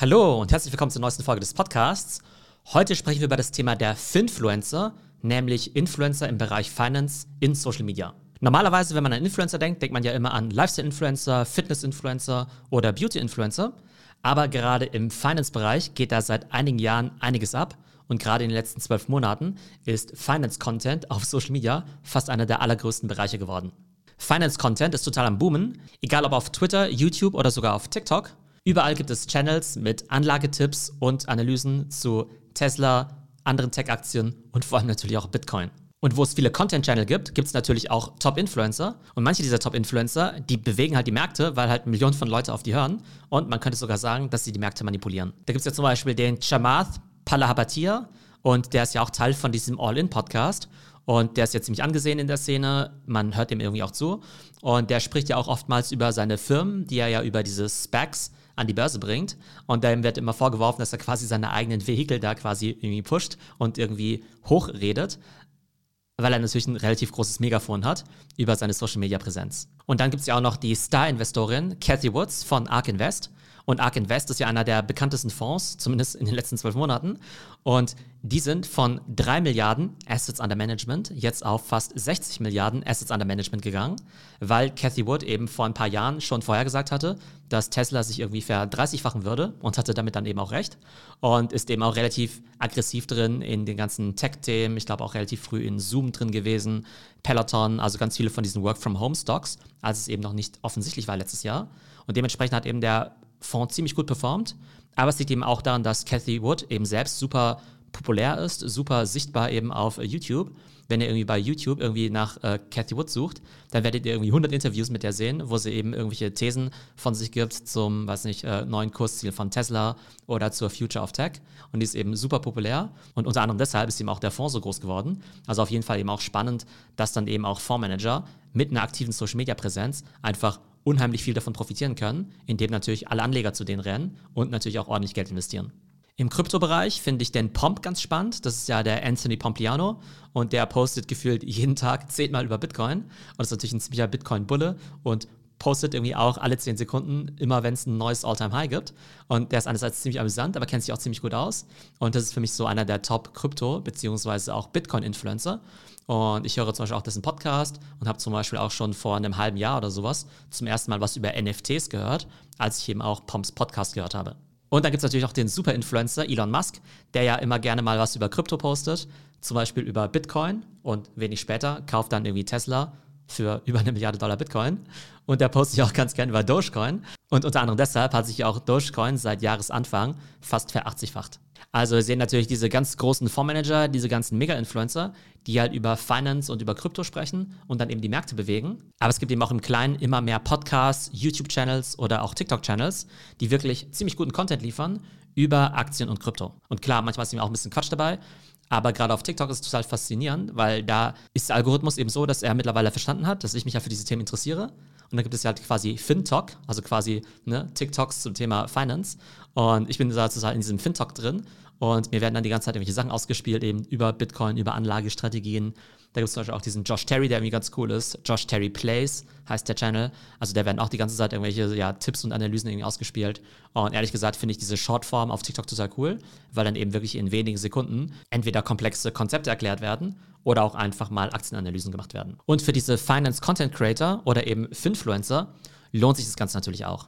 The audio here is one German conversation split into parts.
Hallo und herzlich willkommen zur neuesten Folge des Podcasts. Heute sprechen wir über das Thema der Finfluencer, nämlich Influencer im Bereich Finance in Social Media. Normalerweise, wenn man an Influencer denkt, denkt man ja immer an Lifestyle-Influencer, Fitness-Influencer oder Beauty-Influencer. Aber gerade im Finance-Bereich geht da seit einigen Jahren einiges ab. Und gerade in den letzten zwölf Monaten ist Finance-Content auf Social Media fast einer der allergrößten Bereiche geworden. Finance-Content ist total am Boomen, egal ob auf Twitter, YouTube oder sogar auf TikTok. Überall gibt es Channels mit Anlagetipps und Analysen zu Tesla, anderen Tech-Aktien und vor allem natürlich auch Bitcoin. Und wo es viele Content-Channel gibt, gibt es natürlich auch Top-Influencer. Und manche dieser Top-Influencer, die bewegen halt die Märkte, weil halt Millionen von Leute auf die hören. Und man könnte sogar sagen, dass sie die Märkte manipulieren. Da gibt es ja zum Beispiel den Chamath Palahabatia. Und der ist ja auch Teil von diesem All-In-Podcast. Und der ist jetzt ziemlich angesehen in der Szene. Man hört dem irgendwie auch zu. Und der spricht ja auch oftmals über seine Firmen, die er ja über diese Specs an die Börse bringt. Und dem wird immer vorgeworfen, dass er quasi seine eigenen Vehikel da quasi irgendwie pusht und irgendwie hochredet weil er natürlich ein relativ großes Megafon hat über seine Social Media Präsenz. Und dann gibt es ja auch noch die Star-Investorin Cathy Woods von ARK Invest. Und ARK Invest ist ja einer der bekanntesten Fonds, zumindest in den letzten zwölf Monaten. Und die sind von 3 Milliarden Assets under Management jetzt auf fast 60 Milliarden Assets under Management gegangen, weil Cathy Wood eben vor ein paar Jahren schon vorhergesagt hatte, dass Tesla sich irgendwie verdreißigfachen würde und hatte damit dann eben auch recht. Und ist eben auch relativ aggressiv drin in den ganzen Tech-Themen. Ich glaube auch relativ früh in Zoom drin gewesen, Peloton, also ganz viele von diesen Work-from-Home-Stocks, als es eben noch nicht offensichtlich war letztes Jahr. Und dementsprechend hat eben der Fonds ziemlich gut performt. Aber es liegt eben auch daran, dass Cathy Wood eben selbst super populär ist, super sichtbar eben auf YouTube. Wenn ihr irgendwie bei YouTube irgendwie nach äh, Cathy Wood sucht, dann werdet ihr irgendwie 100 Interviews mit der sehen, wo sie eben irgendwelche Thesen von sich gibt zum, weiß nicht, äh, neuen Kursziel von Tesla oder zur Future of Tech. Und die ist eben super populär. Und unter anderem deshalb ist eben auch der Fonds so groß geworden. Also auf jeden Fall eben auch spannend, dass dann eben auch Fondsmanager mit einer aktiven Social Media Präsenz einfach unheimlich viel davon profitieren können, indem natürlich alle Anleger zu denen rennen und natürlich auch ordentlich Geld investieren. Im Kryptobereich finde ich den Pomp ganz spannend. Das ist ja der Anthony Pompliano und der postet gefühlt jeden Tag zehnmal über Bitcoin. Und das ist natürlich ein ziemlicher Bitcoin-Bulle und postet irgendwie auch alle 10 Sekunden, immer wenn es ein neues All-Time-High gibt. Und der ist einerseits ziemlich amüsant, aber kennt sich auch ziemlich gut aus. Und das ist für mich so einer der Top-Krypto- bzw. auch Bitcoin-Influencer. Und ich höre zum Beispiel auch dessen Podcast und habe zum Beispiel auch schon vor einem halben Jahr oder sowas zum ersten Mal was über NFTs gehört, als ich eben auch Pomps Podcast gehört habe. Und dann gibt es natürlich auch den Super-Influencer Elon Musk, der ja immer gerne mal was über Krypto postet, zum Beispiel über Bitcoin und wenig später kauft dann irgendwie Tesla für über eine Milliarde Dollar Bitcoin. Und der postet ja auch ganz gerne über Dogecoin. Und unter anderem deshalb hat sich auch Dogecoin seit Jahresanfang fast verachtzigfacht. Also wir sehen natürlich diese ganz großen Fondsmanager, diese ganzen Mega-Influencer, die halt über Finance und über Krypto sprechen und dann eben die Märkte bewegen. Aber es gibt eben auch im Kleinen immer mehr Podcasts, YouTube-Channels oder auch TikTok-Channels, die wirklich ziemlich guten Content liefern über Aktien und Krypto. Und klar, manchmal ist eben auch ein bisschen Quatsch dabei, aber gerade auf TikTok ist es total faszinierend, weil da ist der Algorithmus eben so, dass er mittlerweile verstanden hat, dass ich mich ja für diese Themen interessiere. Und dann gibt es ja halt quasi FinTok, also quasi ne, TikToks zum Thema Finance. Und ich bin sozusagen in diesem FinTok drin. Und mir werden dann die ganze Zeit irgendwelche Sachen ausgespielt, eben über Bitcoin, über Anlagestrategien, da gibt es zum Beispiel auch diesen Josh Terry, der irgendwie ganz cool ist. Josh Terry Plays heißt der Channel. Also da werden auch die ganze Zeit irgendwelche ja, Tipps und Analysen irgendwie ausgespielt. Und ehrlich gesagt finde ich diese Shortform auf TikTok total cool, weil dann eben wirklich in wenigen Sekunden entweder komplexe Konzepte erklärt werden oder auch einfach mal Aktienanalysen gemacht werden. Und für diese Finance Content Creator oder eben Finfluencer lohnt sich das Ganze natürlich auch.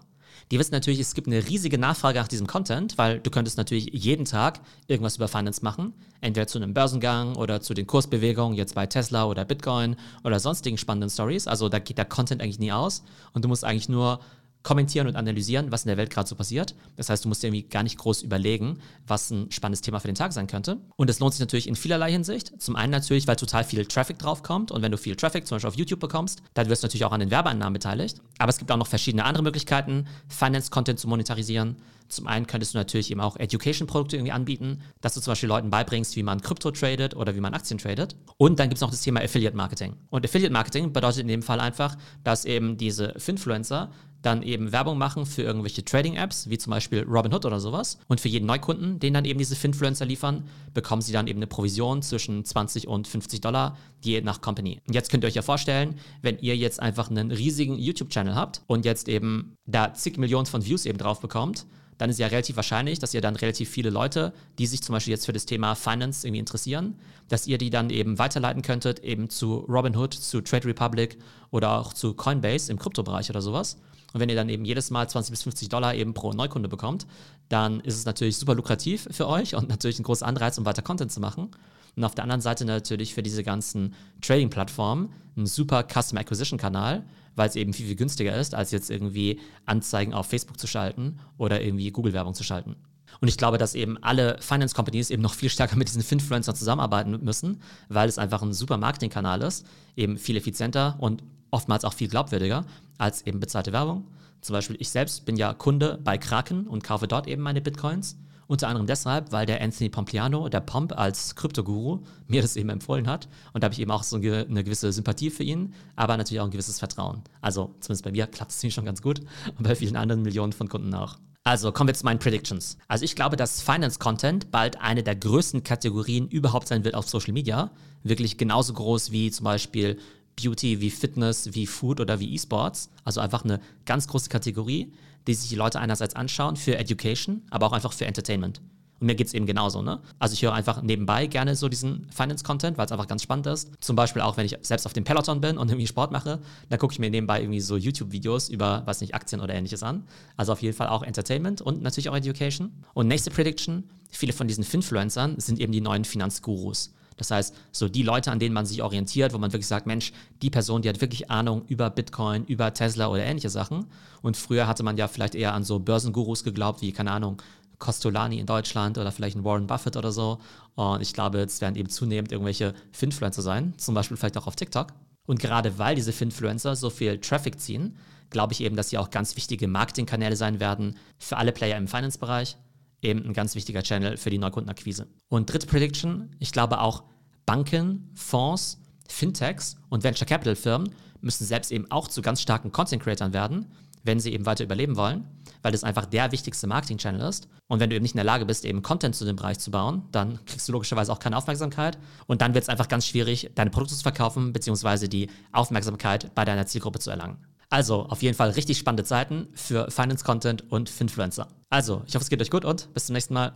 Die wissen natürlich, es gibt eine riesige Nachfrage nach diesem Content, weil du könntest natürlich jeden Tag irgendwas über Finance machen, entweder zu einem Börsengang oder zu den Kursbewegungen jetzt bei Tesla oder Bitcoin oder sonstigen spannenden Stories. Also da geht der Content eigentlich nie aus und du musst eigentlich nur kommentieren und analysieren, was in der Welt gerade so passiert. Das heißt, du musst dir irgendwie gar nicht groß überlegen, was ein spannendes Thema für den Tag sein könnte. Und es lohnt sich natürlich in vielerlei Hinsicht. Zum einen natürlich, weil total viel Traffic draufkommt und wenn du viel Traffic zum Beispiel auf YouTube bekommst, dann wirst du natürlich auch an den Werbeeinnahmen beteiligt. Aber es gibt auch noch verschiedene andere Möglichkeiten, Finance-Content zu monetarisieren. Zum einen könntest du natürlich eben auch Education-Produkte irgendwie anbieten, dass du zum Beispiel Leuten beibringst, wie man Krypto tradet oder wie man Aktien tradet. Und dann gibt es noch das Thema Affiliate-Marketing. Und Affiliate-Marketing bedeutet in dem Fall einfach, dass eben diese Finfluencer dann eben Werbung machen für irgendwelche Trading-Apps, wie zum Beispiel Robinhood oder sowas. Und für jeden Neukunden, den dann eben diese Finfluencer liefern, bekommen sie dann eben eine Provision zwischen 20 und 50 Dollar, je nach Company. Und jetzt könnt ihr euch ja vorstellen, wenn ihr jetzt einfach einen riesigen YouTube-Channel habt und jetzt eben da zig Millionen von Views eben drauf bekommt, dann ist ja relativ wahrscheinlich, dass ihr dann relativ viele Leute, die sich zum Beispiel jetzt für das Thema Finance irgendwie interessieren, dass ihr die dann eben weiterleiten könntet, eben zu Robinhood, zu Trade Republic oder auch zu Coinbase im Kryptobereich oder sowas. Und wenn ihr dann eben jedes Mal 20 bis 50 Dollar eben pro Neukunde bekommt, dann ist es natürlich super lukrativ für euch und natürlich ein großer Anreiz, um weiter Content zu machen. Und auf der anderen Seite natürlich für diese ganzen Trading-Plattformen ein super Custom Acquisition-Kanal, weil es eben viel, viel günstiger ist, als jetzt irgendwie Anzeigen auf Facebook zu schalten oder irgendwie Google-Werbung zu schalten. Und ich glaube, dass eben alle Finance Companies eben noch viel stärker mit diesen Finfluencern zusammenarbeiten müssen, weil es einfach ein super Marketingkanal ist, eben viel effizienter und oftmals auch viel glaubwürdiger als eben bezahlte Werbung. Zum Beispiel ich selbst bin ja Kunde bei Kraken und kaufe dort eben meine Bitcoins. Unter anderem deshalb, weil der Anthony Pompliano, der Pomp als Kryptoguru, mir das eben empfohlen hat. Und da habe ich eben auch so eine gewisse Sympathie für ihn, aber natürlich auch ein gewisses Vertrauen. Also zumindest bei mir klappt es ziemlich schon ganz gut und bei vielen anderen Millionen von Kunden auch. Also kommen wir zu meinen Predictions. Also ich glaube, dass Finance Content bald eine der größten Kategorien überhaupt sein wird auf Social Media. Wirklich genauso groß wie zum Beispiel Beauty, wie Fitness, wie Food oder wie E-Sports. Also einfach eine ganz große Kategorie, die sich die Leute einerseits anschauen für Education, aber auch einfach für Entertainment. Und mir geht es eben genauso, ne? Also ich höre einfach nebenbei gerne so diesen Finance-Content, weil es einfach ganz spannend ist. Zum Beispiel auch, wenn ich selbst auf dem Peloton bin und irgendwie Sport mache, dann gucke ich mir nebenbei irgendwie so YouTube-Videos über, weiß nicht, Aktien oder ähnliches an. Also auf jeden Fall auch Entertainment und natürlich auch Education. Und nächste Prediction, viele von diesen Finfluencern sind eben die neuen Finanzgurus. Das heißt, so die Leute, an denen man sich orientiert, wo man wirklich sagt, Mensch, die Person, die hat wirklich Ahnung über Bitcoin, über Tesla oder ähnliche Sachen. Und früher hatte man ja vielleicht eher an so Börsengurus geglaubt, wie, keine Ahnung, Costolani in Deutschland oder vielleicht ein Warren Buffett oder so. Und ich glaube, es werden eben zunehmend irgendwelche Finfluencer sein, zum Beispiel vielleicht auch auf TikTok. Und gerade weil diese Finfluencer so viel Traffic ziehen, glaube ich eben, dass sie auch ganz wichtige Marketingkanäle sein werden für alle Player im Finance-Bereich eben ein ganz wichtiger Channel für die Neukundenakquise. Und dritte Prediction, ich glaube auch Banken, Fonds, Fintechs und Venture Capital Firmen müssen selbst eben auch zu ganz starken Content Creators werden, wenn sie eben weiter überleben wollen, weil das einfach der wichtigste Marketing-Channel ist. Und wenn du eben nicht in der Lage bist, eben Content zu dem Bereich zu bauen, dann kriegst du logischerweise auch keine Aufmerksamkeit. Und dann wird es einfach ganz schwierig, deine Produkte zu verkaufen, beziehungsweise die Aufmerksamkeit bei deiner Zielgruppe zu erlangen. Also auf jeden Fall richtig spannende Zeiten für Finance Content und Finfluencer. Also, ich hoffe, es geht euch gut und bis zum nächsten Mal.